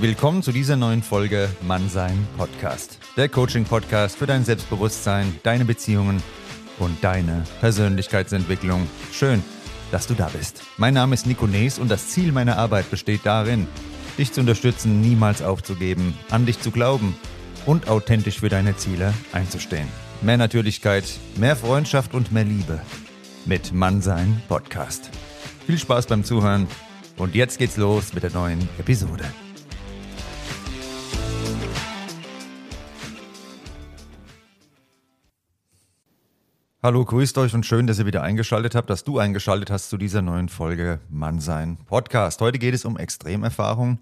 Willkommen zu dieser neuen Folge Mannsein Podcast. Der Coaching-Podcast für dein Selbstbewusstsein, deine Beziehungen und deine Persönlichkeitsentwicklung. Schön, dass du da bist. Mein Name ist Nico Nees und das Ziel meiner Arbeit besteht darin, dich zu unterstützen, niemals aufzugeben, an dich zu glauben und authentisch für deine Ziele einzustehen. Mehr Natürlichkeit, mehr Freundschaft und mehr Liebe mit Mannsein Podcast. Viel Spaß beim Zuhören und jetzt geht's los mit der neuen Episode. Hallo, grüßt euch und schön, dass ihr wieder eingeschaltet habt, dass du eingeschaltet hast zu dieser neuen Folge Mannsein Podcast. Heute geht es um Extremerfahrung.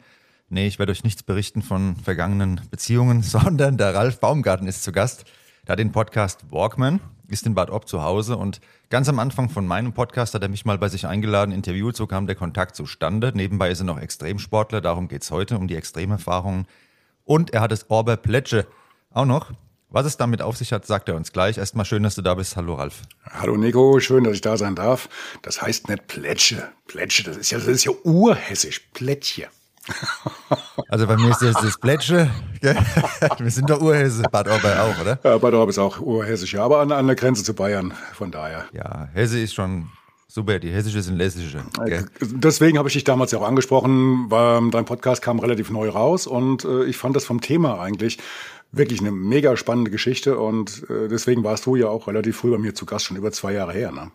Nee, ich werde euch nichts berichten von vergangenen Beziehungen, sondern der Ralf Baumgarten ist zu Gast. Hat den Podcast Walkman, ist in Bad Ob zu Hause und ganz am Anfang von meinem Podcast hat er mich mal bei sich eingeladen, interviewt, so kam der Kontakt zustande. Nebenbei ist er noch Extremsportler, darum geht's heute, um die Extremerfahrungen. Und er hat das Orber Plätsche auch noch. Was es damit auf sich hat, sagt er uns gleich. Erstmal schön, dass du da bist. Hallo Ralf. Hallo Nico, schön, dass ich da sein darf. Das heißt nicht Plätsche. Plätsche, das ist ja, das ist ja urhessisch. Plätsche. Also bei mir ist das das Plätsche. Wir sind doch Urhesse, Bad Orbe auch, oder? Ja, Bad Orbe ist auch urhessisch, ja, aber an, an der Grenze zu Bayern, von daher. Ja, Hesse ist schon super, die hessische sind lässische. Gell? Deswegen habe ich dich damals ja auch angesprochen, weil dein Podcast kam relativ neu raus und äh, ich fand das vom Thema eigentlich wirklich eine mega spannende Geschichte und äh, deswegen warst du ja auch relativ früh bei mir zu Gast, schon über zwei Jahre her. Ne?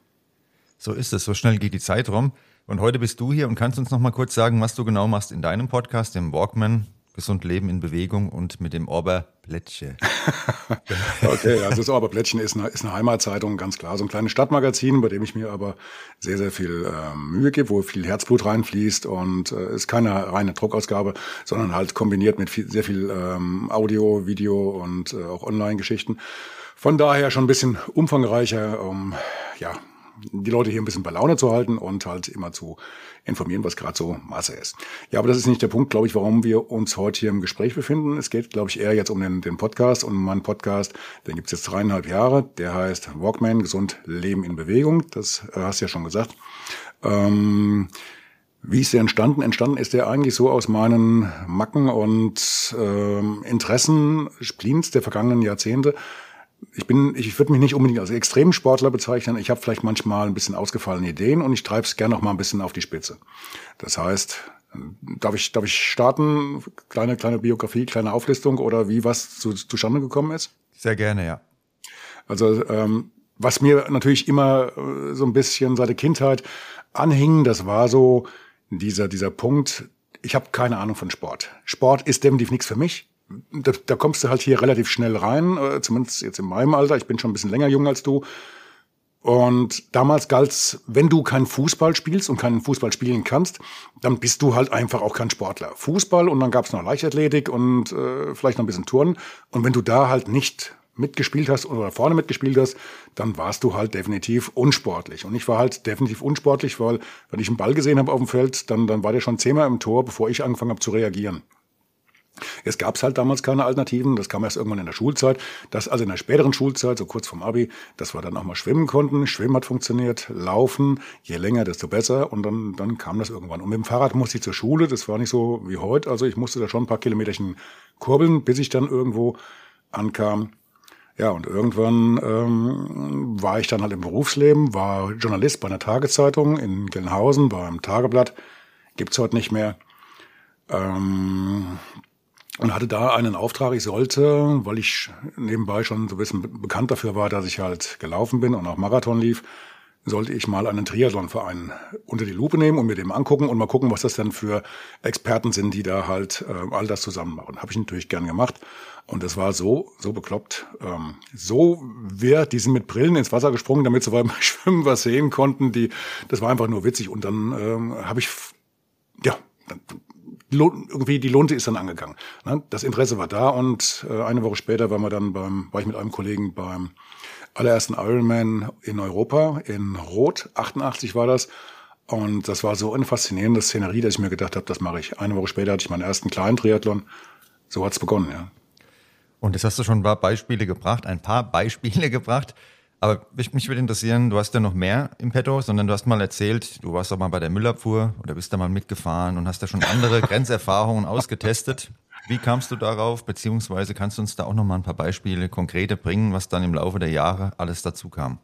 So ist es, so schnell geht die Zeit rum. Und heute bist du hier und kannst uns noch mal kurz sagen, was du genau machst in deinem Podcast, dem Walkman, Gesund Leben in Bewegung und mit dem Orberblättchen. okay, also das Orberblättchen ist eine, ist eine Heimatzeitung, ganz klar. So ein kleines Stadtmagazin, bei dem ich mir aber sehr, sehr viel äh, Mühe gebe, wo viel Herzblut reinfließt und äh, ist keine reine Druckausgabe, sondern halt kombiniert mit viel, sehr viel ähm, Audio, Video und äh, auch Online-Geschichten. Von daher schon ein bisschen umfangreicher, um ja, die Leute hier ein bisschen bei Laune zu halten und halt immer zu informieren, was gerade so Masse ist. Ja, aber das ist nicht der Punkt, glaube ich, warum wir uns heute hier im Gespräch befinden. Es geht, glaube ich, eher jetzt um den, den Podcast und meinen Podcast, den gibt's jetzt dreieinhalb Jahre. Der heißt Walkman, gesund Leben in Bewegung. Das äh, hast du ja schon gesagt. Ähm, wie ist der entstanden? Entstanden ist der eigentlich so aus meinen Macken und ähm, Interessen, Spleens der vergangenen Jahrzehnte ich bin, ich würde mich nicht unbedingt als Extremsportler bezeichnen. Ich habe vielleicht manchmal ein bisschen ausgefallene Ideen und ich treibe es gerne noch mal ein bisschen auf die Spitze. Das heißt, darf ich, darf ich starten? Kleine, kleine Biografie, kleine Auflistung oder wie was zu, zustande gekommen ist? Sehr gerne, ja. Also ähm, was mir natürlich immer äh, so ein bisschen seit der Kindheit anhing, das war so dieser dieser Punkt. Ich habe keine Ahnung von Sport. Sport ist definitiv nichts für mich da, da kommst du halt hier relativ schnell rein, äh, zumindest jetzt in meinem Alter. Ich bin schon ein bisschen länger jung als du. Und damals galt's, wenn du keinen Fußball spielst und keinen Fußball spielen kannst, dann bist du halt einfach auch kein Sportler. Fußball und dann gab's noch Leichtathletik und äh, vielleicht noch ein bisschen Turnen. Und wenn du da halt nicht mitgespielt hast oder vorne mitgespielt hast, dann warst du halt definitiv unsportlich. Und ich war halt definitiv unsportlich, weil wenn ich einen Ball gesehen habe auf dem Feld, dann, dann war der schon zehnmal im Tor, bevor ich angefangen habe zu reagieren. Es gab halt damals keine Alternativen, das kam erst irgendwann in der Schulzeit. Das also in der späteren Schulzeit, so kurz vorm Abi, dass wir dann auch mal schwimmen konnten. Schwimmen hat funktioniert, laufen, je länger, desto besser. Und dann, dann kam das irgendwann. Und mit dem Fahrrad musste ich zur Schule, das war nicht so wie heute. Also ich musste da schon ein paar Kilometerchen kurbeln, bis ich dann irgendwo ankam. Ja, und irgendwann ähm, war ich dann halt im Berufsleben, war Journalist bei einer Tageszeitung in Gelnhausen, beim Tageblatt. Gibt's heute nicht mehr. Ähm, und hatte da einen Auftrag, ich sollte, weil ich nebenbei schon so ein bisschen bekannt dafür war, dass ich halt gelaufen bin und auch Marathon lief, sollte ich mal einen Triathlonverein unter die Lupe nehmen und mir dem angucken und mal gucken, was das denn für Experten sind, die da halt äh, all das zusammen machen. Habe ich natürlich gern gemacht. Und es war so, so bekloppt. Ähm, so wer, die sind mit Brillen ins Wasser gesprungen, damit sie beim Schwimmen was sehen konnten. Die, das war einfach nur witzig. Und dann ähm, habe ich, ja, irgendwie die Lunte ist dann angegangen. Ne? Das Interesse war da und äh, eine Woche später war, wir dann beim, war ich mit einem Kollegen beim allerersten Ironman in Europa, in Rot, 88 war das. Und das war so eine faszinierende Szenerie, dass ich mir gedacht habe, das mache ich. Eine Woche später hatte ich meinen ersten kleinen Triathlon. So hat's begonnen, ja. Und jetzt hast du schon ein paar Beispiele gebracht, ein paar Beispiele gebracht. Aber mich, würde interessieren, du hast ja noch mehr im Petto, sondern du hast mal erzählt, du warst auch mal bei der Müllabfuhr oder bist da mal mitgefahren und hast da schon andere Grenzerfahrungen ausgetestet. Wie kamst du darauf, beziehungsweise kannst du uns da auch noch mal ein paar Beispiele konkrete bringen, was dann im Laufe der Jahre alles dazu kam?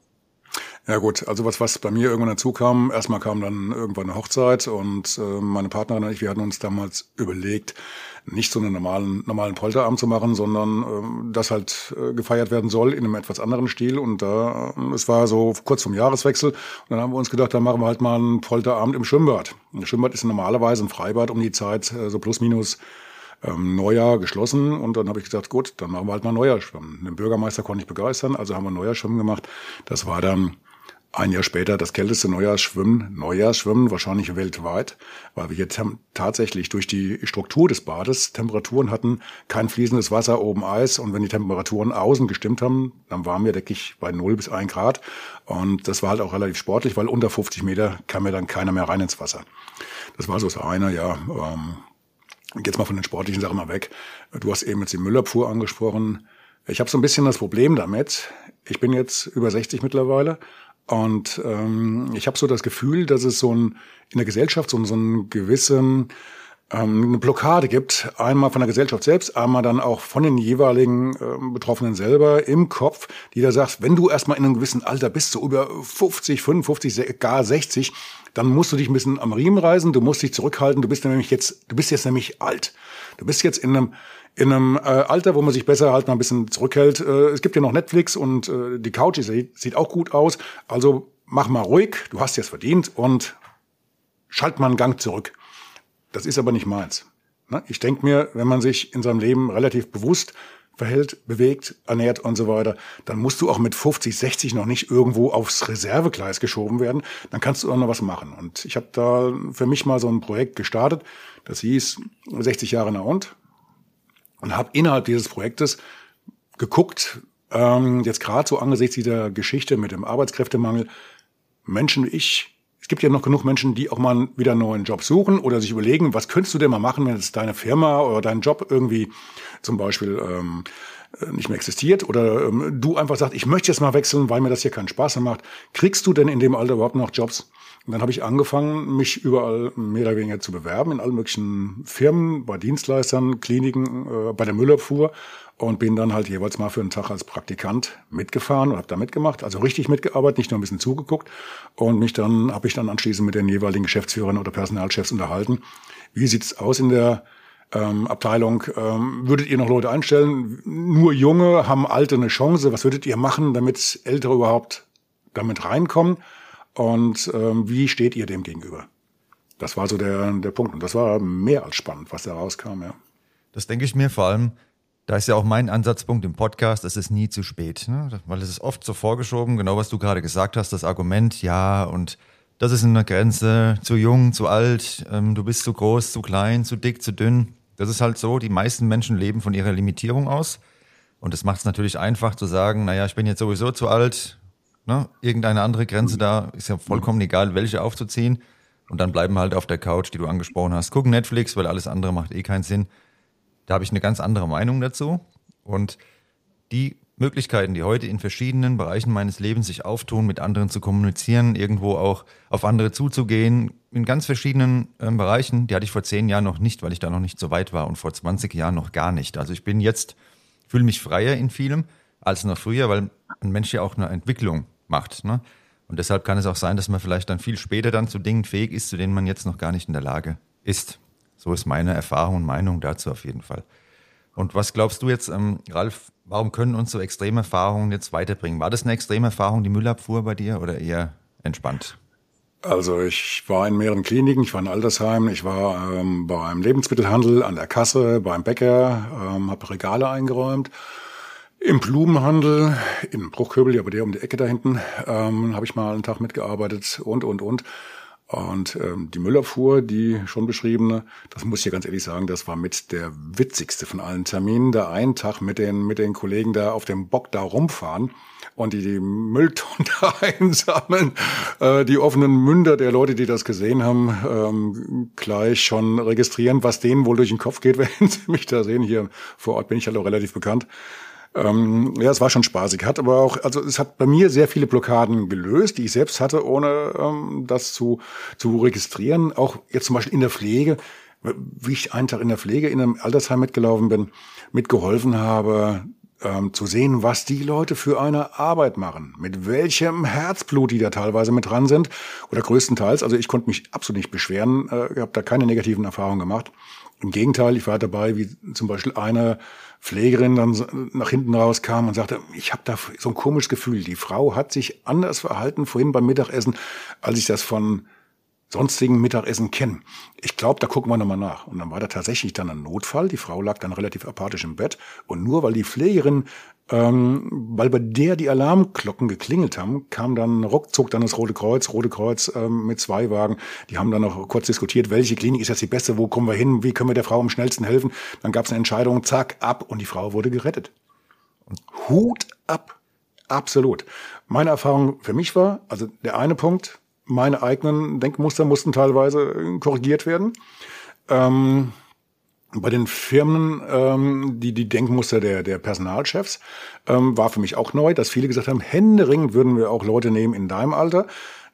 Ja gut, also was, was bei mir irgendwann dazu kam, erstmal kam dann irgendwann eine Hochzeit und äh, meine Partnerin und ich, wir hatten uns damals überlegt, nicht so einen normalen, normalen Polterabend zu machen, sondern äh, das halt äh, gefeiert werden soll in einem etwas anderen Stil. Und da, äh, es war so kurz vom Jahreswechsel. Und dann haben wir uns gedacht, dann machen wir halt mal einen Polterabend im Schwimmbad. Ein Schwimmbad ist normalerweise ein Freibad um die Zeit, äh, so plus minus ähm, Neujahr geschlossen und dann habe ich gesagt, gut, dann machen wir halt mal Neujahrschwimmen. Den Bürgermeister konnte ich begeistern, also haben wir Neujahrschwimmen gemacht. Das war dann ein Jahr später das kälteste Neujahrsschwimmen, Neujahrsschwimmen wahrscheinlich weltweit, weil wir jetzt tatsächlich durch die Struktur des Bades Temperaturen hatten, kein fließendes Wasser, oben Eis und wenn die Temperaturen außen gestimmt haben, dann waren wir, denke ich, bei 0 bis 1 Grad und das war halt auch relativ sportlich, weil unter 50 Meter kam ja dann keiner mehr rein ins Wasser. Das war so das eine, ja, ähm, jetzt mal von den sportlichen Sachen mal weg. Du hast eben jetzt die Müllabfuhr angesprochen. Ich habe so ein bisschen das Problem damit. Ich bin jetzt über 60 mittlerweile und ähm, ich habe so das Gefühl, dass es so ein in der Gesellschaft so, so einen gewissen ähm, eine Blockade gibt, einmal von der Gesellschaft selbst, einmal dann auch von den jeweiligen äh, Betroffenen selber im Kopf, die da sagt, wenn du erstmal in einem gewissen Alter bist, so über 50, 55, gar 60, dann musst du dich ein bisschen am Riemen reißen, du musst dich zurückhalten, du bist nämlich jetzt, du bist jetzt nämlich alt. Du bist jetzt in einem in einem äh, Alter, wo man sich besser halt mal ein bisschen zurückhält. Äh, es gibt ja noch Netflix und äh, die Couch sieht, sieht auch gut aus. Also mach mal ruhig, du hast jetzt verdient und schalt mal einen Gang zurück. Das ist aber nicht meins. Ne? Ich denke mir, wenn man sich in seinem Leben relativ bewusst verhält, bewegt, ernährt und so weiter, dann musst du auch mit 50, 60 noch nicht irgendwo aufs Reservegleis geschoben werden. Dann kannst du auch noch was machen. Und ich habe da für mich mal so ein Projekt gestartet, das hieß 60 Jahre nach und und habe innerhalb dieses Projektes geguckt, ähm, jetzt gerade so angesichts dieser Geschichte mit dem Arbeitskräftemangel, Menschen wie ich es gibt ja noch genug Menschen, die auch mal wieder einen neuen Job suchen oder sich überlegen, was könntest du denn mal machen, wenn jetzt deine Firma oder dein Job irgendwie zum Beispiel ähm, äh, nicht mehr existiert oder ähm, du einfach sagst, ich möchte jetzt mal wechseln, weil mir das hier keinen Spaß mehr macht. Kriegst du denn in dem Alter überhaupt noch Jobs? Und dann habe ich angefangen, mich überall mehr oder weniger zu bewerben, in allen möglichen Firmen, bei Dienstleistern, Kliniken, äh, bei der Müllabfuhr und bin dann halt jeweils mal für einen Tag als Praktikant mitgefahren und habe da mitgemacht, also richtig mitgearbeitet, nicht nur ein bisschen zugeguckt und mich dann habe ich dann anschließend mit den jeweiligen Geschäftsführern oder Personalchefs unterhalten. Wie sieht's aus in der ähm, Abteilung? Ähm, würdet ihr noch Leute einstellen? Nur Junge haben Alte eine Chance. Was würdet ihr machen, damit Ältere überhaupt damit reinkommen? Und ähm, wie steht ihr dem gegenüber? Das war so der, der Punkt. Und das war mehr als spannend, was da rauskam, ja. Das denke ich mir vor allem, da ist ja auch mein Ansatzpunkt im Podcast, es ist nie zu spät, ne? weil es ist oft so vorgeschoben, genau was du gerade gesagt hast, das Argument, ja, und das ist eine Grenze, zu jung, zu alt, ähm, du bist zu groß, zu klein, zu dick, zu dünn. Das ist halt so, die meisten Menschen leben von ihrer Limitierung aus. Und das macht es natürlich einfach zu sagen, naja, ich bin jetzt sowieso zu alt, ne? irgendeine andere Grenze da, ist ja vollkommen egal, welche aufzuziehen. Und dann bleiben wir halt auf der Couch, die du angesprochen hast, gucken Netflix, weil alles andere macht eh keinen Sinn. Da habe ich eine ganz andere Meinung dazu. Und die Möglichkeiten, die heute in verschiedenen Bereichen meines Lebens sich auftun, mit anderen zu kommunizieren, irgendwo auch auf andere zuzugehen, in ganz verschiedenen äh, Bereichen, die hatte ich vor zehn Jahren noch nicht, weil ich da noch nicht so weit war und vor 20 Jahren noch gar nicht. Also ich bin jetzt, fühle mich freier in vielem als noch früher, weil ein Mensch ja auch eine Entwicklung macht. Ne? Und deshalb kann es auch sein, dass man vielleicht dann viel später dann zu Dingen fähig ist, zu denen man jetzt noch gar nicht in der Lage ist. So ist meine Erfahrung und Meinung dazu auf jeden Fall. Und was glaubst du jetzt, ähm, Ralf, warum können uns so Extremerfahrungen jetzt weiterbringen? War das eine Extremerfahrung, die Müllabfuhr bei dir oder eher entspannt? Also ich war in mehreren Kliniken, ich war in Altersheim, ich war ähm, beim Lebensmittelhandel an der Kasse, beim Bäcker, ähm, habe Regale eingeräumt. Im Blumenhandel, in Bruchköbel, ja bei der um die Ecke da hinten, ähm, habe ich mal einen Tag mitgearbeitet und, und, und. Und ähm, die Müllabfuhr, die schon beschriebene, das muss ich ja ganz ehrlich sagen, das war mit der witzigste von allen Terminen. Da einen Tag mit den, mit den Kollegen da auf dem Bock da rumfahren und die, die Mülltonnen da einsammeln, äh, die offenen Münder der Leute, die das gesehen haben, ähm, gleich schon registrieren, was denen wohl durch den Kopf geht, wenn sie mich da sehen. Hier vor Ort bin ich halt auch relativ bekannt. Ähm, ja, es war schon spaßig. Hat aber auch, also es hat bei mir sehr viele Blockaden gelöst, die ich selbst hatte, ohne ähm, das zu, zu registrieren. Auch jetzt zum Beispiel in der Pflege, wie ich einen Tag in der Pflege in einem Altersheim mitgelaufen bin, mitgeholfen habe, ähm, zu sehen, was die Leute für eine Arbeit machen, mit welchem Herzblut die da teilweise mit dran sind oder größtenteils. Also ich konnte mich absolut nicht beschweren, äh, habe da keine negativen Erfahrungen gemacht. Im Gegenteil, ich war dabei, wie zum Beispiel eine Pflegerin dann nach hinten rauskam und sagte, ich habe da so ein komisches Gefühl, die Frau hat sich anders verhalten vorhin beim Mittagessen, als ich das von sonstigen Mittagessen kenne. Ich glaube, da gucken wir nochmal nach. Und dann war da tatsächlich dann ein Notfall. Die Frau lag dann relativ apathisch im Bett. Und nur weil die Pflegerin, ähm, weil bei der die Alarmglocken geklingelt haben, kam dann ruckzuck dann das Rote Kreuz, Rote Kreuz ähm, mit zwei Wagen. Die haben dann noch kurz diskutiert, welche Klinik ist jetzt die beste, wo kommen wir hin, wie können wir der Frau am schnellsten helfen. Dann gab es eine Entscheidung, zack, ab und die Frau wurde gerettet. Hut ab. Absolut. Meine Erfahrung für mich war, also der eine Punkt, meine eigenen Denkmuster mussten teilweise korrigiert werden. Ähm, bei den Firmen, ähm, die, die Denkmuster der, der Personalchefs, ähm, war für mich auch neu, dass viele gesagt haben, händeringend würden wir auch Leute nehmen in deinem Alter,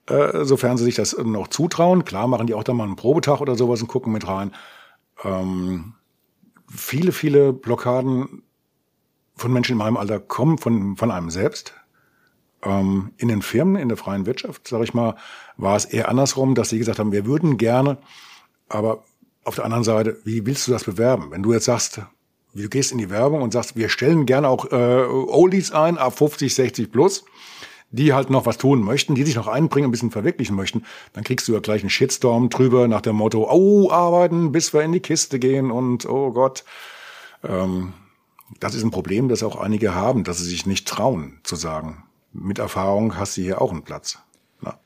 äh, sofern sie sich das noch zutrauen. Klar machen die auch da mal einen Probetag oder sowas und gucken mit rein. Ähm, viele, viele Blockaden von Menschen in meinem Alter kommen von, von einem selbst. Ähm, in den Firmen, in der freien Wirtschaft, sage ich mal, war es eher andersrum, dass sie gesagt haben, wir würden gerne, aber auf der anderen Seite, wie willst du das bewerben? Wenn du jetzt sagst, du gehst in die Werbung und sagst, wir stellen gerne auch äh, Oldies ein, ab 50, 60 plus, die halt noch was tun möchten, die sich noch einbringen, ein bisschen verwirklichen möchten, dann kriegst du ja gleich einen Shitstorm drüber nach dem Motto, oh, arbeiten, bis wir in die Kiste gehen und oh Gott. Ähm, das ist ein Problem, das auch einige haben, dass sie sich nicht trauen zu sagen, mit Erfahrung hast du hier auch einen Platz. Na.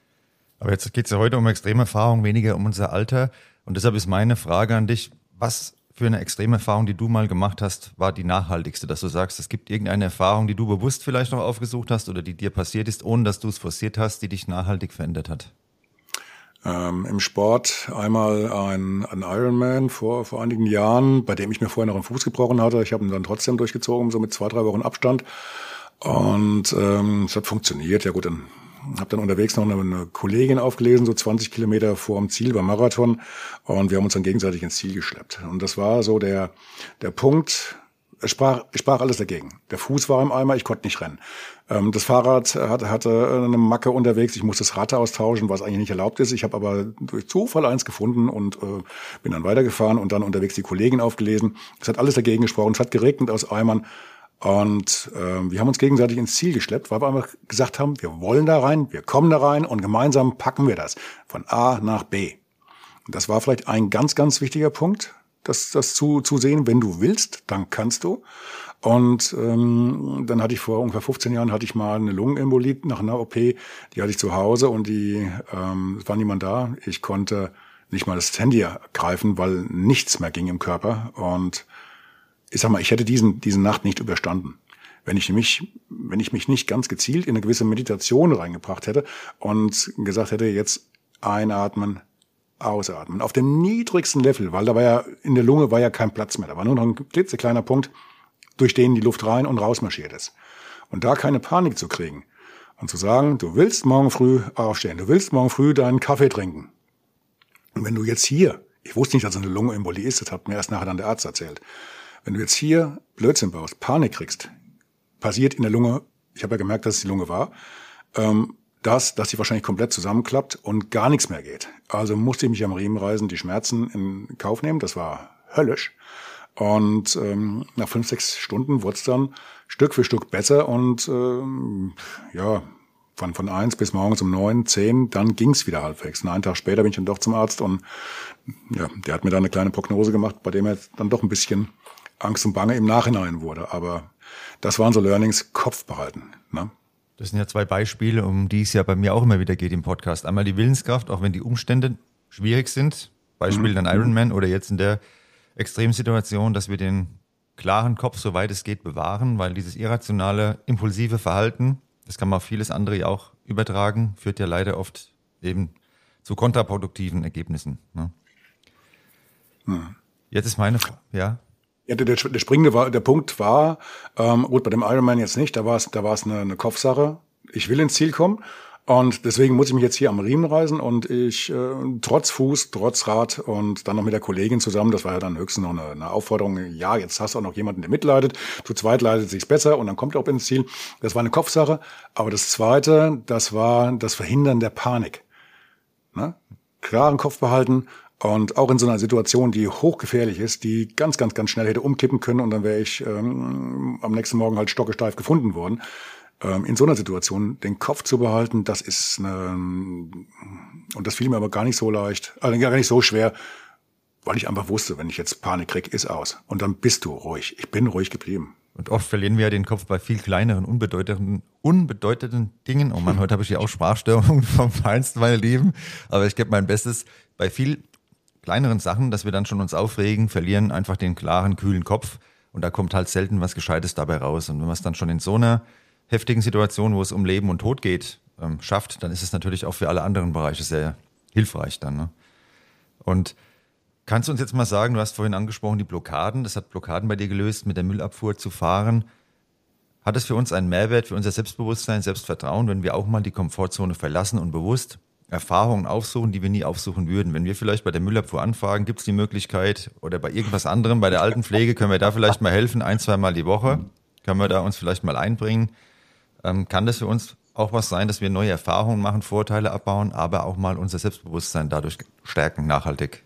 Aber jetzt geht es ja heute um Extremerfahrung, weniger um unser Alter. Und deshalb ist meine Frage an dich, was für eine Extremerfahrung, die du mal gemacht hast, war die nachhaltigste, dass du sagst, es gibt irgendeine Erfahrung, die du bewusst vielleicht noch aufgesucht hast oder die dir passiert ist, ohne dass du es forciert hast, die dich nachhaltig verändert hat? Ähm, Im Sport einmal ein, ein Ironman vor, vor einigen Jahren, bei dem ich mir vorher noch einen Fuß gebrochen hatte. Ich habe ihn dann trotzdem durchgezogen, so mit zwei, drei Wochen Abstand. Und ähm, es hat funktioniert. Ja gut, dann habe dann unterwegs noch eine, eine, Kollegin aufgelesen, so 20 Kilometer vor dem Ziel beim Marathon. Und wir haben uns dann gegenseitig ins Ziel geschleppt. Und das war so der, der Punkt, es sprach, es sprach alles dagegen. Der Fuß war im Eimer, ich konnte nicht rennen. Ähm, das Fahrrad hatte, hatte eine Macke unterwegs, ich musste das Rad austauschen, was eigentlich nicht erlaubt ist. Ich habe aber durch Zufall eins gefunden und äh, bin dann weitergefahren und dann unterwegs die Kollegin aufgelesen. Es hat alles dagegen gesprochen, es hat geregnet aus Eimern. Und äh, wir haben uns gegenseitig ins Ziel geschleppt, weil wir einfach gesagt haben, wir wollen da rein, wir kommen da rein und gemeinsam packen wir das von A nach B. Das war vielleicht ein ganz, ganz wichtiger Punkt, das, das zu, zu sehen. Wenn du willst, dann kannst du. Und ähm, dann hatte ich vor ungefähr 15 Jahren hatte ich mal eine Lungenembolie nach einer OP. Die hatte ich zu Hause und die ähm, war niemand da. Ich konnte nicht mal das Handy ergreifen, weil nichts mehr ging im Körper. Und ich sag mal, ich hätte diesen, diese Nacht nicht überstanden. Wenn ich mich, wenn ich mich nicht ganz gezielt in eine gewisse Meditation reingebracht hätte und gesagt hätte, jetzt einatmen, ausatmen. Auf dem niedrigsten Level, weil da war ja, in der Lunge war ja kein Platz mehr. Da war nur noch ein klitzekleiner Punkt, durch den die Luft rein und raus marschiert ist. Und da keine Panik zu kriegen und zu sagen, du willst morgen früh aufstehen, du willst morgen früh deinen Kaffee trinken. Und wenn du jetzt hier, ich wusste nicht, dass es eine Lungenembolie ist, das hat mir erst nachher dann der Arzt erzählt, wenn du jetzt hier Blödsinn baust, Panik kriegst, passiert in der Lunge, ich habe ja gemerkt, dass es die Lunge war, ähm, das, dass sie wahrscheinlich komplett zusammenklappt und gar nichts mehr geht. Also musste ich mich am Riemen reisen, die Schmerzen in Kauf nehmen. Das war höllisch. Und ähm, nach fünf, sechs Stunden wurde es dann Stück für Stück besser und ähm, ja, von, von eins bis morgens um neun, zehn, dann ging's wieder halbwegs. Und einen Tag später bin ich dann doch zum Arzt und ja, der hat mir da eine kleine Prognose gemacht, bei dem er dann doch ein bisschen Angst und Bange im Nachhinein wurde. Aber das waren so Learnings, Kopf behalten. Ne? Das sind ja zwei Beispiele, um die es ja bei mir auch immer wieder geht im Podcast. Einmal die Willenskraft, auch wenn die Umstände schwierig sind. Beispiel mhm. dann Ironman oder jetzt in der Extremsituation, dass wir den klaren Kopf, soweit es geht, bewahren, weil dieses irrationale, impulsive Verhalten, das kann man auf vieles andere ja auch übertragen, führt ja leider oft eben zu kontraproduktiven Ergebnissen. Ne? Mhm. Jetzt ist meine Frage, ja. Ja, der, der springende war, der Punkt war, ähm, gut, bei dem Ironman jetzt nicht, da war es, da war es eine, eine Kopfsache. Ich will ins Ziel kommen und deswegen muss ich mich jetzt hier am Riemen reisen und ich äh, trotz Fuß, trotz Rad und dann noch mit der Kollegin zusammen, das war ja dann höchstens noch eine, eine Aufforderung, ja, jetzt hast du auch noch jemanden, der mitleidet, zu zweit leidet sich's besser und dann kommt er auch ins Ziel. Das war eine Kopfsache. Aber das Zweite, das war das Verhindern der Panik. Ne? Klaren Kopf behalten und auch in so einer Situation, die hochgefährlich ist, die ganz, ganz, ganz schnell hätte umkippen können und dann wäre ich ähm, am nächsten Morgen halt stockesteif gefunden worden. Ähm, in so einer Situation den Kopf zu behalten, das ist eine, und das fiel mir aber gar nicht so leicht, also gar nicht so schwer, weil ich einfach wusste, wenn ich jetzt Panik krieg, ist aus. Und dann bist du ruhig. Ich bin ruhig geblieben. Und oft verlieren wir ja den Kopf bei viel kleineren, unbedeutenden, unbedeutenden Dingen. Oh Mann, heute habe ich ja auch Sprachstörungen vom Feinsten, meine Lieben. Aber ich gebe mein Bestes. Bei viel kleineren Sachen, dass wir dann schon uns aufregen, verlieren einfach den klaren, kühlen Kopf und da kommt halt selten was Gescheites dabei raus. Und wenn man es dann schon in so einer heftigen Situation, wo es um Leben und Tod geht, ähm, schafft, dann ist es natürlich auch für alle anderen Bereiche sehr hilfreich dann. Ne? Und kannst du uns jetzt mal sagen, du hast vorhin angesprochen, die Blockaden, das hat Blockaden bei dir gelöst, mit der Müllabfuhr zu fahren. Hat es für uns einen Mehrwert, für unser Selbstbewusstsein, Selbstvertrauen, wenn wir auch mal die Komfortzone verlassen und bewusst Erfahrungen aufsuchen, die wir nie aufsuchen würden. Wenn wir vielleicht bei der Müllabfuhr anfragen, gibt es die Möglichkeit oder bei irgendwas anderem, bei der Altenpflege, können wir da vielleicht mal helfen, ein, zwei Mal die Woche, können wir da uns vielleicht mal einbringen. Ähm, kann das für uns auch was sein, dass wir neue Erfahrungen machen, Vorteile abbauen, aber auch mal unser Selbstbewusstsein dadurch stärken, nachhaltig?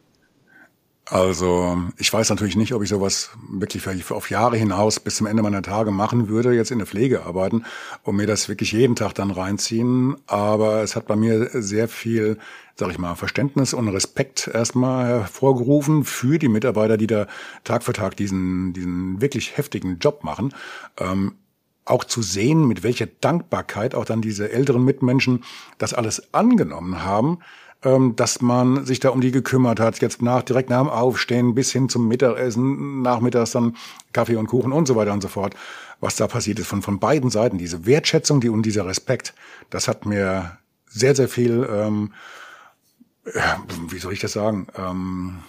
Also ich weiß natürlich nicht, ob ich sowas wirklich auf Jahre hinaus bis zum Ende meiner Tage machen würde, jetzt in der Pflege arbeiten und mir das wirklich jeden Tag dann reinziehen. Aber es hat bei mir sehr viel, sag ich mal, Verständnis und Respekt erstmal hervorgerufen für die Mitarbeiter, die da Tag für Tag diesen, diesen wirklich heftigen Job machen. Ähm, auch zu sehen, mit welcher Dankbarkeit auch dann diese älteren Mitmenschen das alles angenommen haben ähm, dass man sich da um die gekümmert hat. Jetzt nach, direkt nach dem Aufstehen bis hin zum Mittagessen, nachmittags dann Kaffee und Kuchen und so weiter und so fort. Was da passiert ist von, von beiden Seiten, diese Wertschätzung die, und dieser Respekt, das hat mir sehr, sehr viel, ähm, wie soll ich das sagen, ähm,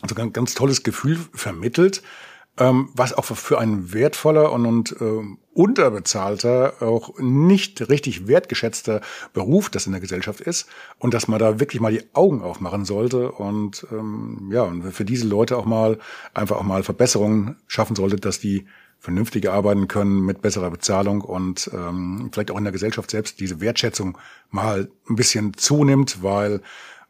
also ganz, ganz tolles Gefühl vermittelt, ähm, was auch für ein wertvoller und, und äh, unterbezahlter, auch nicht richtig wertgeschätzter Beruf das in der Gesellschaft ist und dass man da wirklich mal die Augen aufmachen sollte und ähm, ja, und für diese Leute auch mal einfach auch mal Verbesserungen schaffen sollte, dass die vernünftiger arbeiten können mit besserer Bezahlung und ähm, vielleicht auch in der Gesellschaft selbst diese Wertschätzung mal ein bisschen zunimmt, weil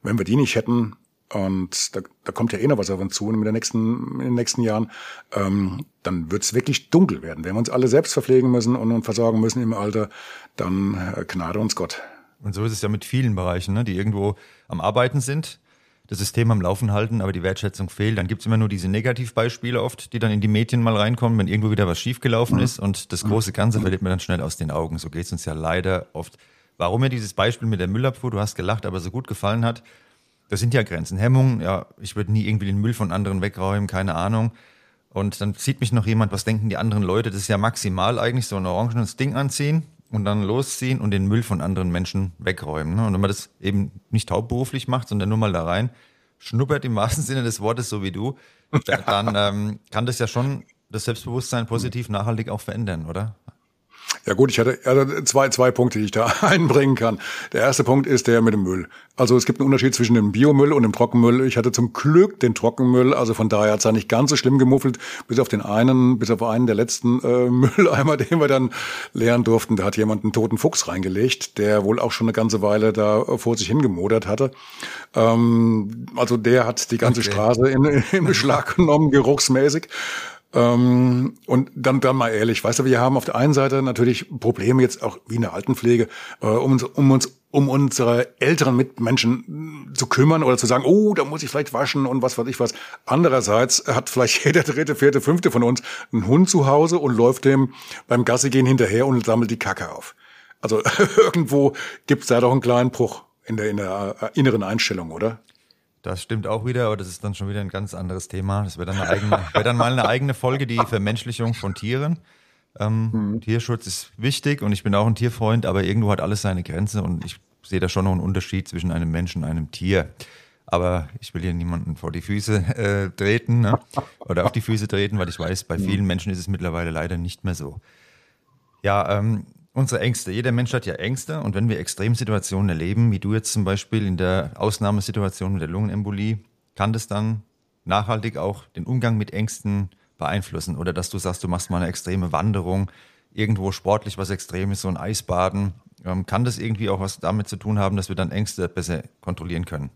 wenn wir die nicht hätten, und da, da kommt ja eh noch was auf uns zu in, der nächsten, in den nächsten Jahren, ähm, dann wird es wirklich dunkel werden. Wenn wir uns alle selbst verpflegen müssen und, und versorgen müssen im Alter, dann äh, gnade uns Gott. Und so ist es ja mit vielen Bereichen, ne, die irgendwo am Arbeiten sind, das System am Laufen halten, aber die Wertschätzung fehlt. Dann gibt's immer nur diese Negativbeispiele oft, die dann in die Medien mal reinkommen, wenn irgendwo wieder was schiefgelaufen mhm. ist und das große Ganze verliert man dann schnell aus den Augen. So geht's uns ja leider oft. Warum mir dieses Beispiel mit der Müllabfuhr, du hast gelacht, aber so gut gefallen hat, das sind ja Grenzen. Hemmungen, ja, ich würde nie irgendwie den Müll von anderen wegräumen, keine Ahnung. Und dann sieht mich noch jemand, was denken die anderen Leute? Das ist ja maximal eigentlich so ein orangenes Ding anziehen und dann losziehen und den Müll von anderen Menschen wegräumen. Ne? Und wenn man das eben nicht hauptberuflich macht, sondern nur mal da rein, schnuppert im wahrsten Sinne des Wortes, so wie du, dann ähm, kann das ja schon das Selbstbewusstsein positiv nachhaltig auch verändern, oder? Ja gut, ich hatte, hatte zwei, zwei Punkte, die ich da einbringen kann. Der erste Punkt ist der mit dem Müll. Also es gibt einen Unterschied zwischen dem Biomüll und dem Trockenmüll. Ich hatte zum Glück den Trockenmüll, also von daher hat es ja nicht ganz so schlimm gemuffelt, bis auf den einen, bis auf einen der letzten äh, Mülleimer, den wir dann leeren durften. Da hat jemand einen toten Fuchs reingelegt, der wohl auch schon eine ganze Weile da vor sich hingemodert hatte. Ähm, also der hat die ganze okay. Straße in, in Beschlag genommen, geruchsmäßig. Ähm, und dann, dann mal ehrlich, weißt du, wir haben auf der einen Seite natürlich Probleme jetzt auch wie in der Altenpflege, äh, um uns, um uns um unsere älteren Mitmenschen zu kümmern oder zu sagen, oh, da muss ich vielleicht waschen und was weiß ich was. Andererseits hat vielleicht jeder dritte, vierte, fünfte von uns einen Hund zu Hause und läuft dem beim Gassi gehen hinterher und sammelt die Kacke auf. Also irgendwo gibt's da doch einen kleinen Bruch in der, in der äh, inneren Einstellung, oder? Das stimmt auch wieder, aber das ist dann schon wieder ein ganz anderes Thema. Das wäre dann, eine eigene, wäre dann mal eine eigene Folge, die Vermenschlichung von Tieren. Ähm, mhm. Tierschutz ist wichtig und ich bin auch ein Tierfreund, aber irgendwo hat alles seine Grenze und ich sehe da schon noch einen Unterschied zwischen einem Menschen und einem Tier. Aber ich will hier niemanden vor die Füße äh, treten ne? oder auf die Füße treten, weil ich weiß, bei vielen Menschen ist es mittlerweile leider nicht mehr so. Ja, ähm, unsere Ängste. Jeder Mensch hat ja Ängste und wenn wir Extremsituationen erleben, wie du jetzt zum Beispiel in der Ausnahmesituation mit der Lungenembolie, kann das dann nachhaltig auch den Umgang mit Ängsten beeinflussen oder dass du sagst, du machst mal eine extreme Wanderung, irgendwo sportlich was Extremes, so ein Eisbaden. Ähm, kann das irgendwie auch was damit zu tun haben, dass wir dann Ängste besser kontrollieren können?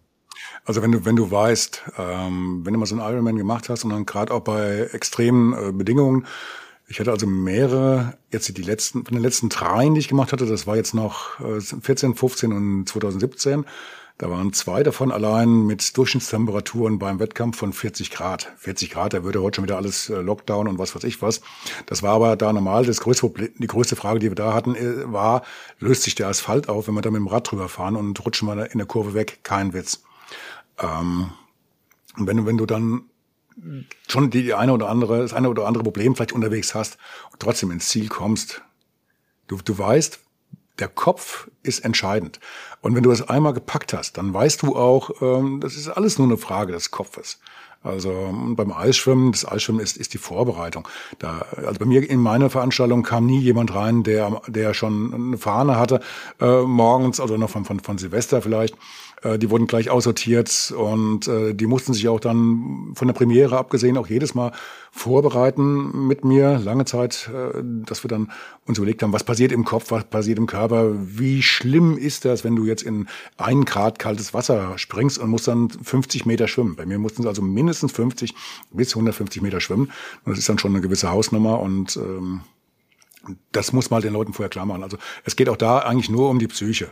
Also wenn du, wenn du weißt, ähm, wenn du mal so einen Ironman gemacht hast und dann gerade auch bei extremen äh, Bedingungen, ich hatte also mehrere, jetzt die letzten, von den letzten dreien, die ich gemacht hatte, das war jetzt noch äh, 14, 15 und 2017, da waren zwei davon allein mit Durchschnittstemperaturen beim Wettkampf von 40 Grad. 40 Grad, da würde heute schon wieder alles äh, Lockdown und was weiß ich was. Das war aber da normal. Das größte Problem, die größte Frage, die wir da hatten, äh, war, löst sich der Asphalt auf, wenn wir da mit dem Rad drüber fahren und rutschen wir in der Kurve weg? Kein Witz. Ähm, wenn, wenn du dann schon die eine oder andere, das eine oder andere Problem vielleicht unterwegs hast und trotzdem ins Ziel kommst, du, du weißt, der Kopf ist entscheidend. Und wenn du das einmal gepackt hast, dann weißt du auch, ähm, das ist alles nur eine Frage des Kopfes. Also beim Eisschwimmen, das Eisschwimmen ist, ist die Vorbereitung. Da, also bei mir in meiner Veranstaltung kam nie jemand rein, der, der schon eine Fahne hatte, äh, morgens, also noch von, von, von Silvester vielleicht, äh, die wurden gleich aussortiert und äh, die mussten sich auch dann von der Premiere abgesehen auch jedes Mal vorbereiten mit mir, lange Zeit, äh, dass wir dann uns überlegt haben, was passiert im Kopf, was passiert im Körper, wie schlimm ist das, wenn du jetzt in ein Grad kaltes Wasser springst und musst dann 50 Meter schwimmen. Bei mir mussten sie also mindestens 50 bis 150 Meter schwimmen und das ist dann schon eine gewisse Hausnummer und ähm, das muss man den Leuten vorher klar machen. Also es geht auch da eigentlich nur um die Psyche.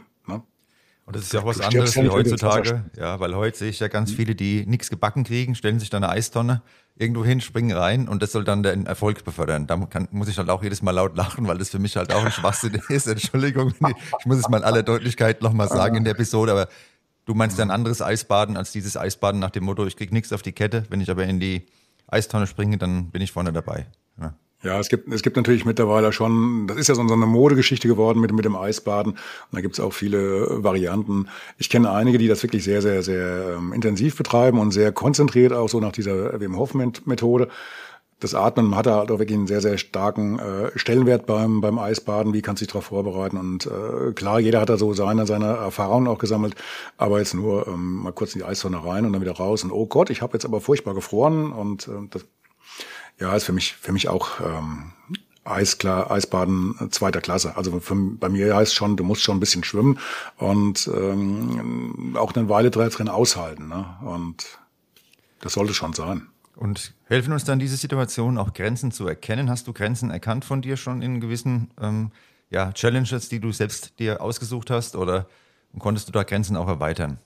Und das ist ja auch was anderes wie heutzutage. Ja, weil heute sehe ich ja ganz viele, die nichts gebacken kriegen, stellen sich da eine Eistonne irgendwo hin, springen rein und das soll dann den Erfolg befördern. Da kann, muss ich halt auch jedes Mal laut lachen, weil das für mich halt auch ein Schwachsinn ist. Entschuldigung, ich muss es mal in aller Deutlichkeit nochmal sagen in der Episode, aber du meinst ja ein anderes Eisbaden als dieses Eisbaden nach dem Motto, ich krieg nichts auf die Kette. Wenn ich aber in die Eistonne springe, dann bin ich vorne dabei. Ja. Es gibt, es gibt natürlich mittlerweile schon, das ist ja so eine Modegeschichte geworden mit, mit dem Eisbaden. Und da gibt es auch viele Varianten. Ich kenne einige, die das wirklich sehr, sehr, sehr ähm, intensiv betreiben und sehr konzentriert auch so nach dieser Wim Hof Methode. Das Atmen hat da halt auch wirklich einen sehr, sehr starken äh, Stellenwert beim, beim Eisbaden. Wie kannst du dich darauf vorbereiten? Und äh, klar, jeder hat da so seine, seine Erfahrungen auch gesammelt. Aber jetzt nur ähm, mal kurz in die Eistonne rein und dann wieder raus. Und oh Gott, ich habe jetzt aber furchtbar gefroren. Und äh, das ja, ist für mich, für mich auch ähm, Eisklar, Eisbaden äh, zweiter Klasse. Also für, bei mir heißt schon, du musst schon ein bisschen schwimmen und ähm, auch eine Weile drin aushalten. Ne? Und das sollte schon sein. Und helfen uns dann diese Situation auch Grenzen zu erkennen? Hast du Grenzen erkannt von dir schon in gewissen ähm, ja, Challenges, die du selbst dir ausgesucht hast? Oder konntest du da Grenzen auch erweitern?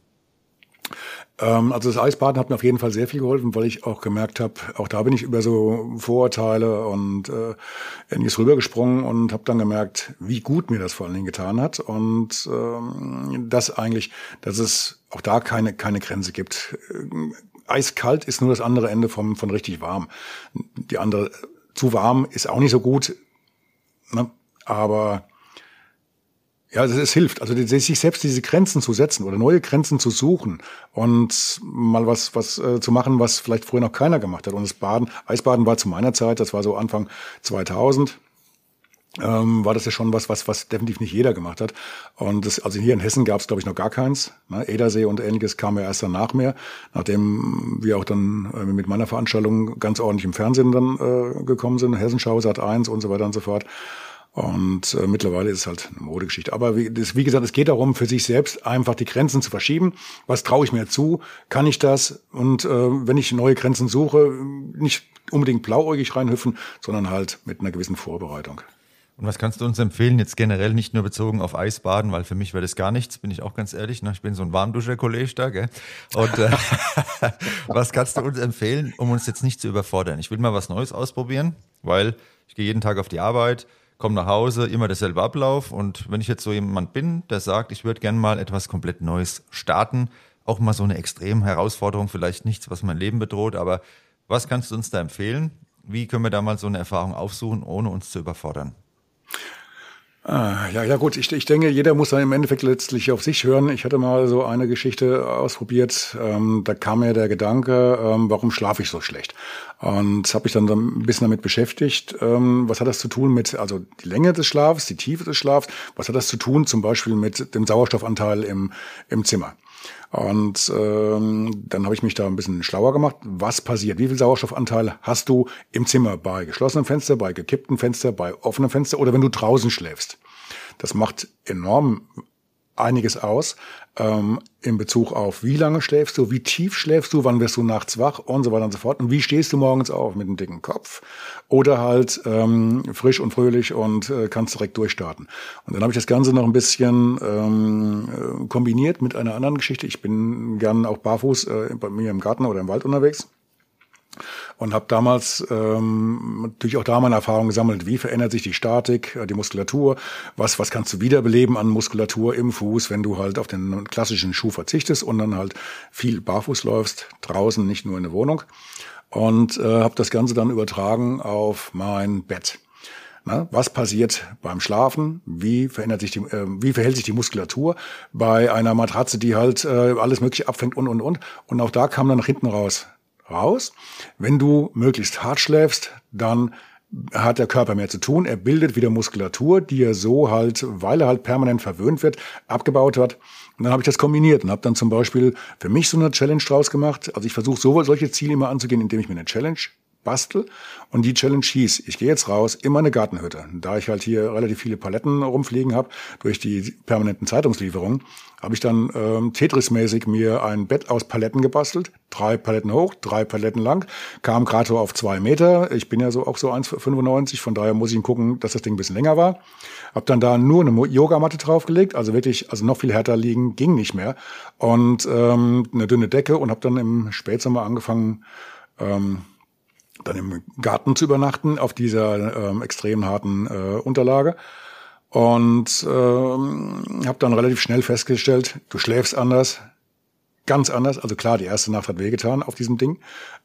Ähm, also das Eisbaden hat mir auf jeden Fall sehr viel geholfen, weil ich auch gemerkt habe, auch da bin ich über so Vorurteile und äh, ähnliches rübergesprungen und habe dann gemerkt, wie gut mir das vor allen Dingen getan hat und ähm, dass eigentlich, dass es auch da keine keine Grenze gibt. Äh, eiskalt ist nur das andere Ende vom von richtig warm. Die andere zu warm ist auch nicht so gut, ne? aber ja, es, hilft. Also sich selbst diese Grenzen zu setzen oder neue Grenzen zu suchen und mal was, was äh, zu machen, was vielleicht früher noch keiner gemacht hat. Und das Baden, Eisbaden war zu meiner Zeit, das war so Anfang 2000, ähm, war das ja schon was, was, was definitiv nicht jeder gemacht hat. Und das, also hier in Hessen gab es, glaube ich, noch gar keins. Ne? Edersee und ähnliches kam ja erst danach mehr, nachdem wir auch dann äh, mit meiner Veranstaltung ganz ordentlich im Fernsehen dann äh, gekommen sind, Hessenschau, Sat 1 und so weiter und so fort. Und äh, mittlerweile ist es halt eine Modegeschichte. Aber wie, das, wie gesagt, es geht darum, für sich selbst einfach die Grenzen zu verschieben. Was traue ich mir zu? Kann ich das? Und äh, wenn ich neue Grenzen suche, nicht unbedingt blauäugig reinhüpfen, sondern halt mit einer gewissen Vorbereitung. Und was kannst du uns empfehlen, jetzt generell nicht nur bezogen auf Eisbaden, weil für mich wäre das gar nichts, bin ich auch ganz ehrlich. Ne? Ich bin so ein Warmduscher-Kollege da, gell? Und äh, was kannst du uns empfehlen, um uns jetzt nicht zu überfordern? Ich will mal was Neues ausprobieren, weil ich gehe jeden Tag auf die Arbeit, komme nach Hause, immer derselbe Ablauf. Und wenn ich jetzt so jemand bin, der sagt, ich würde gerne mal etwas komplett Neues starten, auch mal so eine extrem Herausforderung, vielleicht nichts, was mein Leben bedroht, aber was kannst du uns da empfehlen? Wie können wir da mal so eine Erfahrung aufsuchen, ohne uns zu überfordern? Ah, ja, ja gut, ich, ich denke, jeder muss dann im Endeffekt letztlich auf sich hören. Ich hatte mal so eine Geschichte ausprobiert, ähm, da kam mir der Gedanke, ähm, warum schlafe ich so schlecht? Und habe ich dann ein bisschen damit beschäftigt, ähm, was hat das zu tun mit, also die Länge des Schlafs, die Tiefe des Schlafs, was hat das zu tun zum Beispiel mit dem Sauerstoffanteil im, im Zimmer? Und ähm, dann habe ich mich da ein bisschen schlauer gemacht. Was passiert? Wie viel Sauerstoffanteil hast du im Zimmer bei geschlossenem Fenster, bei gekipptem Fenster, bei offenem Fenster oder wenn du draußen schläfst? Das macht enorm einiges aus ähm, in Bezug auf, wie lange schläfst du, wie tief schläfst du, wann wirst du nachts wach und so weiter und so fort. Und wie stehst du morgens auf mit einem dicken Kopf oder halt ähm, frisch und fröhlich und äh, kannst direkt durchstarten. Und dann habe ich das Ganze noch ein bisschen ähm, äh, kombiniert mit einer anderen Geschichte. Ich bin gern auch barfuß äh, bei mir im Garten oder im Wald unterwegs und habe damals ähm, natürlich auch da meine Erfahrung gesammelt. Wie verändert sich die Statik, äh, die Muskulatur? Was, was kannst du wiederbeleben an Muskulatur im Fuß, wenn du halt auf den klassischen Schuh verzichtest und dann halt viel barfuß läufst, draußen, nicht nur in der Wohnung. Und äh, habe das Ganze dann übertragen auf mein Bett. Na, was passiert beim Schlafen? Wie verändert sich die, äh, wie verhält sich die Muskulatur bei einer Matratze, die halt äh, alles Mögliche abfängt und und und? Und auch da kam dann nach hinten raus raus. Wenn du möglichst hart schläfst, dann hat der Körper mehr zu tun. Er bildet wieder Muskulatur, die er so halt, weil er halt permanent verwöhnt wird, abgebaut hat. Und dann habe ich das kombiniert und habe dann zum Beispiel für mich so eine Challenge draus gemacht. Also ich versuche so solche Ziele immer anzugehen, indem ich mir eine Challenge bastel. Und die Challenge hieß, ich gehe jetzt raus in meine Gartenhütte. Da ich halt hier relativ viele Paletten rumfliegen habe, durch die permanenten Zeitungslieferungen, habe ich dann ähm, Tetris-mäßig mir ein Bett aus Paletten gebastelt. Drei Paletten hoch, drei Paletten lang, kam gerade so auf zwei Meter. Ich bin ja so auch so 1,95, von daher muss ich gucken, dass das Ding ein bisschen länger war. Hab dann da nur eine Yogamatte draufgelegt, also wirklich, also noch viel härter liegen ging nicht mehr. Und ähm, eine dünne Decke und habe dann im Spätsommer angefangen, ähm, dann im Garten zu übernachten auf dieser ähm, extrem harten äh, Unterlage. Und ähm, habe dann relativ schnell festgestellt, du schläfst anders, ganz anders. Also klar, die erste Nacht hat wehgetan auf diesem Ding.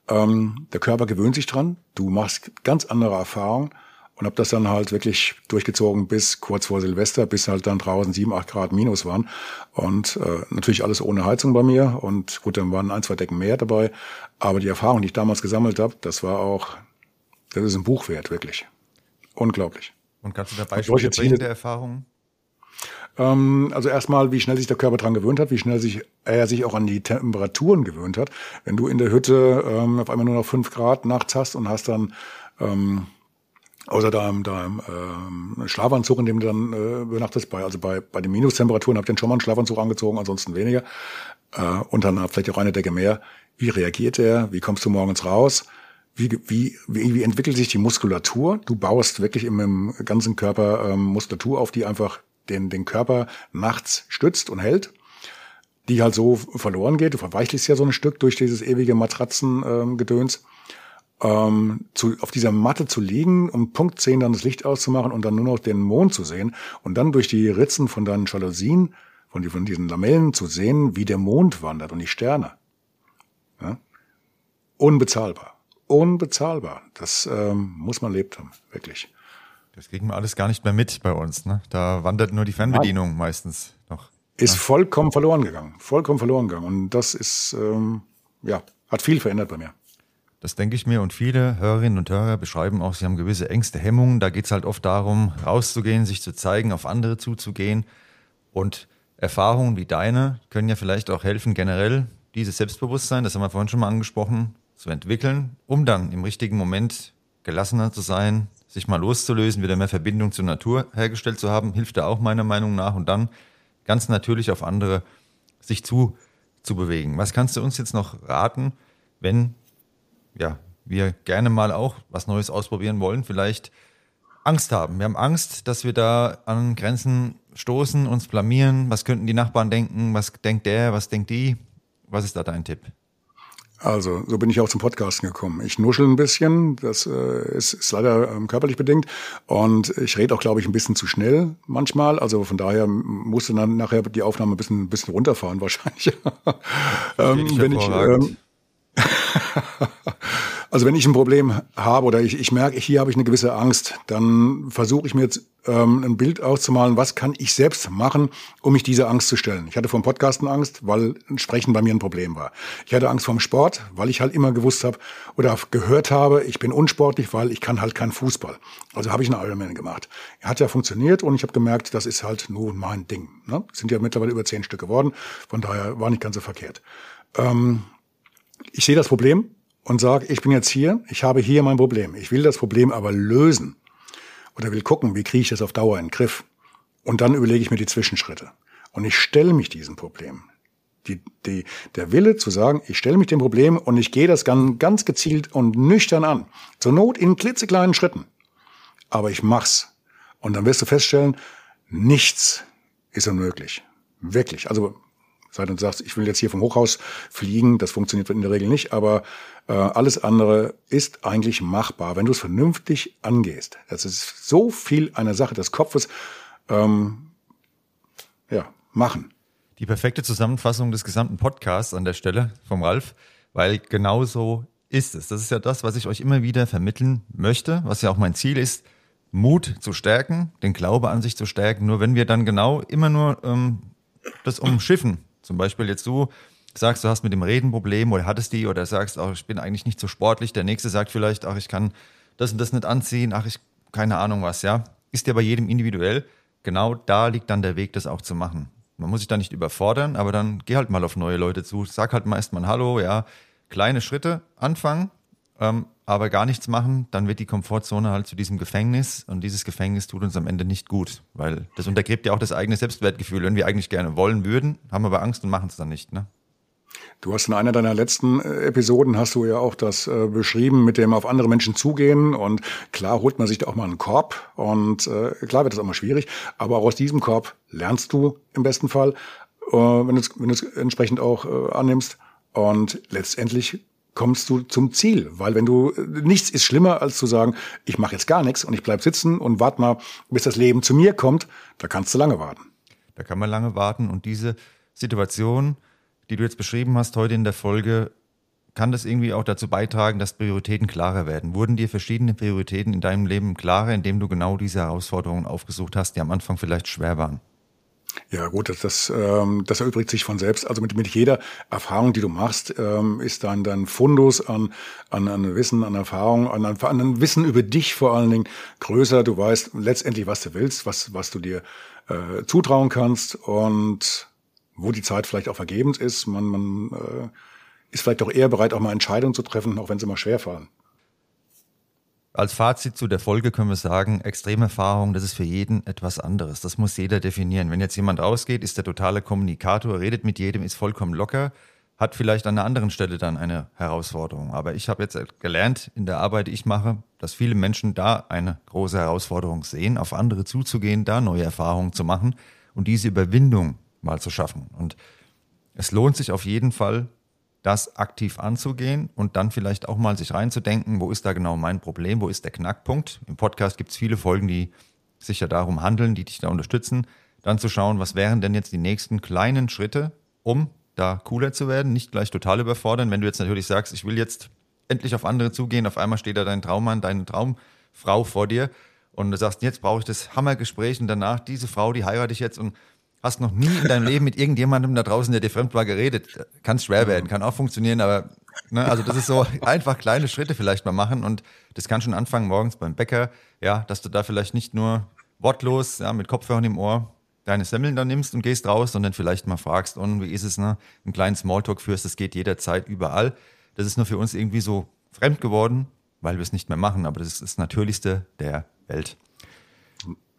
Ähm, der Körper gewöhnt sich dran. Du machst ganz andere Erfahrungen und habe das dann halt wirklich durchgezogen bis kurz vor Silvester, bis halt dann draußen sieben, acht Grad minus waren. Und äh, natürlich alles ohne Heizung bei mir. Und gut, dann waren ein, zwei Decken mehr dabei. Aber die Erfahrung, die ich damals gesammelt habe, das war auch, das ist ein Buch wert, wirklich. Unglaublich. Und kannst du da Beispiele bringen der Erfahrungen? Ähm, also erstmal, wie schnell sich der Körper dran gewöhnt hat, wie schnell sich er sich auch an die Temperaturen gewöhnt hat. Wenn du in der Hütte ähm, auf einmal nur noch fünf Grad nachts hast und hast dann ähm, Außer da im, da im ähm, Schlafanzug, in dem du dann äh, übernachtest, bei, also bei, bei den Minustemperaturen habt ihr schon mal einen Schlafanzug angezogen, ansonsten weniger. Äh, und dann vielleicht auch eine Decke mehr. Wie reagiert er? Wie kommst du morgens raus? Wie, wie, wie, wie entwickelt sich die Muskulatur? Du baust wirklich im, im ganzen Körper ähm, Muskulatur auf, die einfach den, den Körper nachts stützt und hält die halt so verloren geht. Du verweichlichst ja so ein Stück durch dieses ewige Matratzengedöns. Ähm, ähm, zu, auf dieser Matte zu liegen, um Punkt 10 dann das Licht auszumachen und dann nur noch den Mond zu sehen und dann durch die Ritzen von deinen Jalousien, von, von diesen Lamellen zu sehen, wie der Mond wandert und die Sterne. Ja? Unbezahlbar. Unbezahlbar. Das ähm, muss man lebt haben, wirklich. Das kriegen wir alles gar nicht mehr mit bei uns. Ne? Da wandert nur die Fernbedienung Nein. meistens noch. Ist ja. vollkommen verloren gegangen. Vollkommen verloren gegangen. Und das ist, ähm, ja, hat viel verändert bei mir. Das denke ich mir und viele Hörerinnen und Hörer beschreiben auch, sie haben gewisse Ängste, Hemmungen. Da geht es halt oft darum, rauszugehen, sich zu zeigen, auf andere zuzugehen. Und Erfahrungen wie deine können ja vielleicht auch helfen, generell dieses Selbstbewusstsein, das haben wir vorhin schon mal angesprochen, zu entwickeln, um dann im richtigen Moment gelassener zu sein, sich mal loszulösen, wieder mehr Verbindung zur Natur hergestellt zu haben, hilft da auch meiner Meinung nach und dann ganz natürlich auf andere sich zu, zu bewegen. Was kannst du uns jetzt noch raten, wenn ja, wir gerne mal auch was Neues ausprobieren wollen, vielleicht Angst haben. Wir haben Angst, dass wir da an Grenzen stoßen, uns blamieren. Was könnten die Nachbarn denken? Was denkt der? Was denkt die? Was ist da dein Tipp? Also, so bin ich auch zum Podcasten gekommen. Ich nuschel ein bisschen, das äh, ist, ist leider ähm, körperlich bedingt. Und ich rede auch, glaube ich, ein bisschen zu schnell manchmal. Also von daher musste dann nachher die Aufnahme ein bisschen, ein bisschen runterfahren wahrscheinlich. ähm, wenn ich, ähm, Also wenn ich ein Problem habe oder ich, ich merke, hier habe ich eine gewisse Angst, dann versuche ich mir jetzt ähm, ein Bild auszumalen, was kann ich selbst machen, um mich dieser Angst zu stellen. Ich hatte vom Podcasten Angst, weil Sprechen bei mir ein Problem war. Ich hatte Angst vom Sport, weil ich halt immer gewusst habe oder gehört habe, ich bin unsportlich, weil ich kann halt keinen Fußball. Also habe ich einen Ironman gemacht. Hat ja funktioniert und ich habe gemerkt, das ist halt nur mein Ding. Ne? Sind ja mittlerweile über zehn Stück geworden, von daher war nicht ganz so verkehrt. Ähm, ich sehe das Problem, und sage, ich bin jetzt hier, ich habe hier mein Problem. Ich will das Problem aber lösen. Oder will gucken, wie kriege ich das auf Dauer in den Griff. Und dann überlege ich mir die Zwischenschritte. Und ich stelle mich diesem Problem. Die, die, der Wille zu sagen, ich stelle mich dem Problem und ich gehe das ganz, ganz gezielt und nüchtern an. Zur Not in klitzekleinen Schritten. Aber ich mach's. Und dann wirst du feststellen, nichts ist unmöglich. Wirklich. Also sei denn du sagst, ich will jetzt hier vom Hochhaus fliegen, das funktioniert in der Regel nicht, aber äh, alles andere ist eigentlich machbar, wenn du es vernünftig angehst. Das ist so viel eine Sache des Kopfes. Ähm, ja, machen. Die perfekte Zusammenfassung des gesamten Podcasts an der Stelle vom Ralf, weil genau so ist es. Das ist ja das, was ich euch immer wieder vermitteln möchte, was ja auch mein Ziel ist, Mut zu stärken, den Glaube an sich zu stärken. Nur wenn wir dann genau immer nur ähm, das umschiffen, zum Beispiel jetzt du sagst, du hast mit dem Reden Problem oder hattest die oder sagst, ach, ich bin eigentlich nicht so sportlich. Der nächste sagt vielleicht, ach, ich kann das und das nicht anziehen, ach, ich keine Ahnung was, ja. Ist ja bei jedem individuell. Genau da liegt dann der Weg, das auch zu machen. Man muss sich da nicht überfordern, aber dann geh halt mal auf neue Leute zu. Sag halt mal erstmal Hallo, ja. Kleine Schritte anfangen, ähm, aber gar nichts machen, dann wird die Komfortzone halt zu diesem Gefängnis und dieses Gefängnis tut uns am Ende nicht gut, weil das untergräbt ja auch das eigene Selbstwertgefühl. Wenn wir eigentlich gerne wollen würden, haben aber Angst und machen es dann nicht. Ne? Du hast in einer deiner letzten äh, Episoden hast du ja auch das äh, beschrieben mit dem auf andere Menschen zugehen und klar holt man sich da auch mal einen Korb und äh, klar wird das auch mal schwierig, aber auch aus diesem Korb lernst du im besten Fall, äh, wenn du es wenn entsprechend auch äh, annimmst und letztendlich kommst du zum Ziel. Weil wenn du, nichts ist schlimmer, als zu sagen, ich mache jetzt gar nichts und ich bleib sitzen und warte mal, bis das Leben zu mir kommt, da kannst du lange warten. Da kann man lange warten und diese Situation, die du jetzt beschrieben hast heute in der Folge, kann das irgendwie auch dazu beitragen, dass Prioritäten klarer werden? Wurden dir verschiedene Prioritäten in deinem Leben klarer, indem du genau diese Herausforderungen aufgesucht hast, die am Anfang vielleicht schwer waren? Ja gut, das, das, ähm, das erübrigt sich von selbst. Also mit, mit jeder Erfahrung, die du machst, ähm, ist dann dein Fundus an, an, an Wissen, an Erfahrung, an, an Wissen über dich vor allen Dingen größer. Du weißt letztendlich, was du willst, was, was du dir äh, zutrauen kannst und wo die Zeit vielleicht auch vergebens ist. Man, man äh, ist vielleicht auch eher bereit, auch mal Entscheidungen zu treffen, auch wenn sie immer schwer fallen. Als Fazit zu der Folge können wir sagen, Extremerfahrung, das ist für jeden etwas anderes. Das muss jeder definieren. Wenn jetzt jemand rausgeht, ist der totale Kommunikator, redet mit jedem, ist vollkommen locker, hat vielleicht an einer anderen Stelle dann eine Herausforderung. Aber ich habe jetzt gelernt in der Arbeit, die ich mache, dass viele Menschen da eine große Herausforderung sehen, auf andere zuzugehen, da neue Erfahrungen zu machen und diese Überwindung mal zu schaffen. Und es lohnt sich auf jeden Fall, das aktiv anzugehen und dann vielleicht auch mal sich reinzudenken, wo ist da genau mein Problem, wo ist der Knackpunkt. Im Podcast gibt es viele Folgen, die sich ja darum handeln, die dich da unterstützen, dann zu schauen, was wären denn jetzt die nächsten kleinen Schritte, um da cooler zu werden, nicht gleich total überfordern. Wenn du jetzt natürlich sagst, ich will jetzt endlich auf andere zugehen, auf einmal steht da dein Traummann, deine Traumfrau vor dir und du sagst, jetzt brauche ich das Hammergespräch und danach diese Frau, die heirate ich jetzt und hast noch nie in deinem Leben mit irgendjemandem da draußen, der dir fremd war, geredet. Kann schwer werden, kann auch funktionieren, aber ne, also das ist so einfach kleine Schritte vielleicht mal machen und das kann schon anfangen morgens beim Bäcker, ja, dass du da vielleicht nicht nur wortlos, ja, mit Kopfhörern im Ohr deine Semmeln dann nimmst und gehst raus, sondern vielleicht mal fragst, und wie ist es, ne, einen kleinen Smalltalk führst, das geht jederzeit überall. Das ist nur für uns irgendwie so fremd geworden, weil wir es nicht mehr machen, aber das ist das Natürlichste der Welt.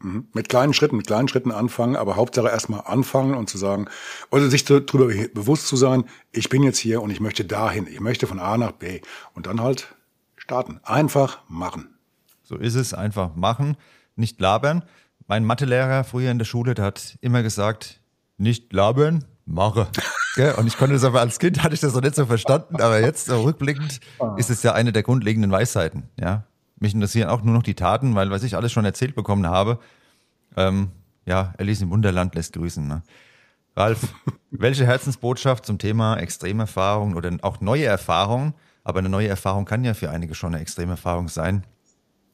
Mhm. Mit kleinen Schritten, mit kleinen Schritten anfangen, aber Hauptsache erstmal anfangen und zu sagen, oder sich darüber bewusst zu sein, ich bin jetzt hier und ich möchte dahin, ich möchte von A nach B und dann halt starten. Einfach machen. So ist es, einfach machen, nicht labern. Mein Mathelehrer früher in der Schule, der hat immer gesagt, nicht labern, mache. Und ich konnte das aber als Kind, hatte ich das noch nicht so verstanden, aber jetzt rückblickend ist es ja eine der grundlegenden Weisheiten, ja. Mich interessieren auch nur noch die Taten, weil was ich alles schon erzählt bekommen habe, ähm, ja, Alice im Wunderland lässt grüßen. Ne? Ralf, welche Herzensbotschaft zum Thema Extremerfahrung oder auch neue Erfahrungen, aber eine neue Erfahrung kann ja für einige schon eine Extremerfahrung sein.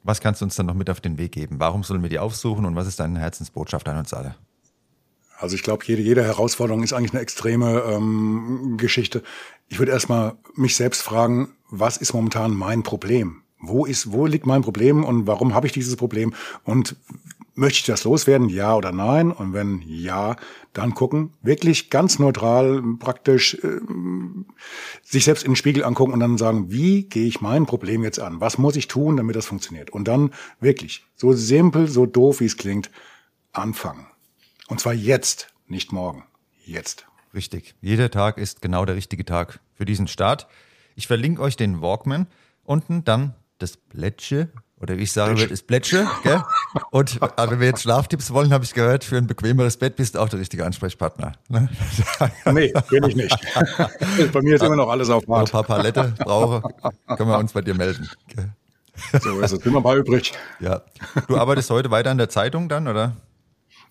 Was kannst du uns dann noch mit auf den Weg geben? Warum sollen wir die aufsuchen und was ist deine Herzensbotschaft an uns alle? Also ich glaube, jede, jede Herausforderung ist eigentlich eine extreme ähm, Geschichte. Ich würde erstmal mich selbst fragen, was ist momentan mein Problem? Wo ist, wo liegt mein Problem und warum habe ich dieses Problem? Und möchte ich das loswerden, ja oder nein? Und wenn ja, dann gucken, wirklich ganz neutral, praktisch äh, sich selbst in den Spiegel angucken und dann sagen, wie gehe ich mein Problem jetzt an? Was muss ich tun, damit das funktioniert? Und dann wirklich, so simpel, so doof, wie es klingt, anfangen. Und zwar jetzt, nicht morgen. Jetzt. Richtig. Jeder Tag ist genau der richtige Tag für diesen Start. Ich verlinke euch den Walkman. Unten dann das Plätsche oder wie ich sagen würde, ist Plätsche. Gell? Und wenn wir jetzt Schlaftipps wollen, habe ich gehört, für ein bequemeres Bett bist du auch der richtige Ansprechpartner. Ne? Nee, bin ich nicht. bei mir ist immer noch alles auf Wenn ich ein paar Palette brauche, können wir uns bei dir melden. Gell? So ist es. Sind wir mal übrig. Ja. Du arbeitest heute weiter an der Zeitung dann, oder?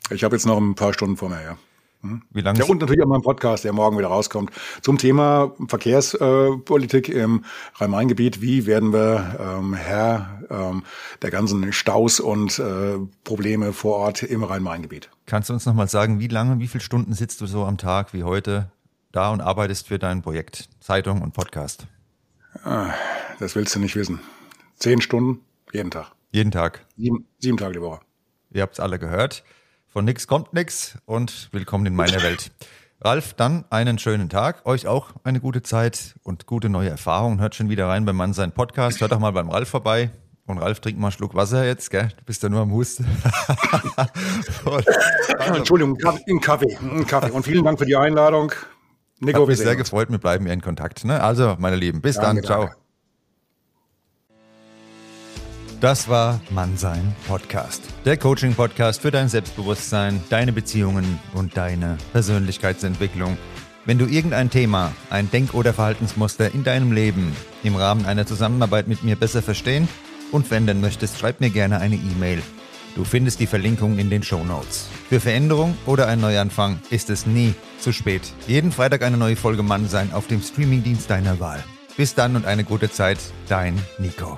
Ich habe jetzt noch ein paar Stunden vor mir, ja. Hm? Wie lange? Ja, und natürlich auch mein Podcast, der morgen wieder rauskommt, zum Thema Verkehrspolitik im Rhein-Main-Gebiet. Wie werden wir ähm, Herr ähm, der ganzen Staus und äh, Probleme vor Ort im Rhein-Main-Gebiet? Kannst du uns nochmal sagen, wie lange, wie viele Stunden sitzt du so am Tag wie heute da und arbeitest für dein Projekt Zeitung und Podcast? Ah, das willst du nicht wissen. Zehn Stunden jeden Tag. Jeden Tag. Sieben, sieben Tage die Woche. Ihr habt es alle gehört. Von nix kommt nix und willkommen in meiner Welt. Ralf, dann einen schönen Tag. Euch auch eine gute Zeit und gute neue Erfahrungen. Hört schon wieder rein beim Mann sein Podcast. Hört doch mal beim Ralf vorbei. Und Ralf, trink mal einen Schluck Wasser jetzt, gell? Du bist ja nur am Husten. also, Entschuldigung, ein Kaffee, ein Kaffee. Und vielen Dank für die Einladung. Nico, Hat mich sehr gefreut. Wir bleiben in Kontakt. Ne? Also, meine Lieben, bis danke, dann. Ciao. Das war Mannsein Podcast. Der Coaching-Podcast für dein Selbstbewusstsein, deine Beziehungen und deine Persönlichkeitsentwicklung. Wenn du irgendein Thema, ein Denk- oder Verhaltensmuster in deinem Leben im Rahmen einer Zusammenarbeit mit mir besser verstehen und verändern möchtest, schreib mir gerne eine E-Mail. Du findest die Verlinkung in den Show Notes. Für Veränderung oder einen Neuanfang ist es nie zu spät. Jeden Freitag eine neue Folge Mannsein auf dem Streamingdienst deiner Wahl. Bis dann und eine gute Zeit, dein Nico.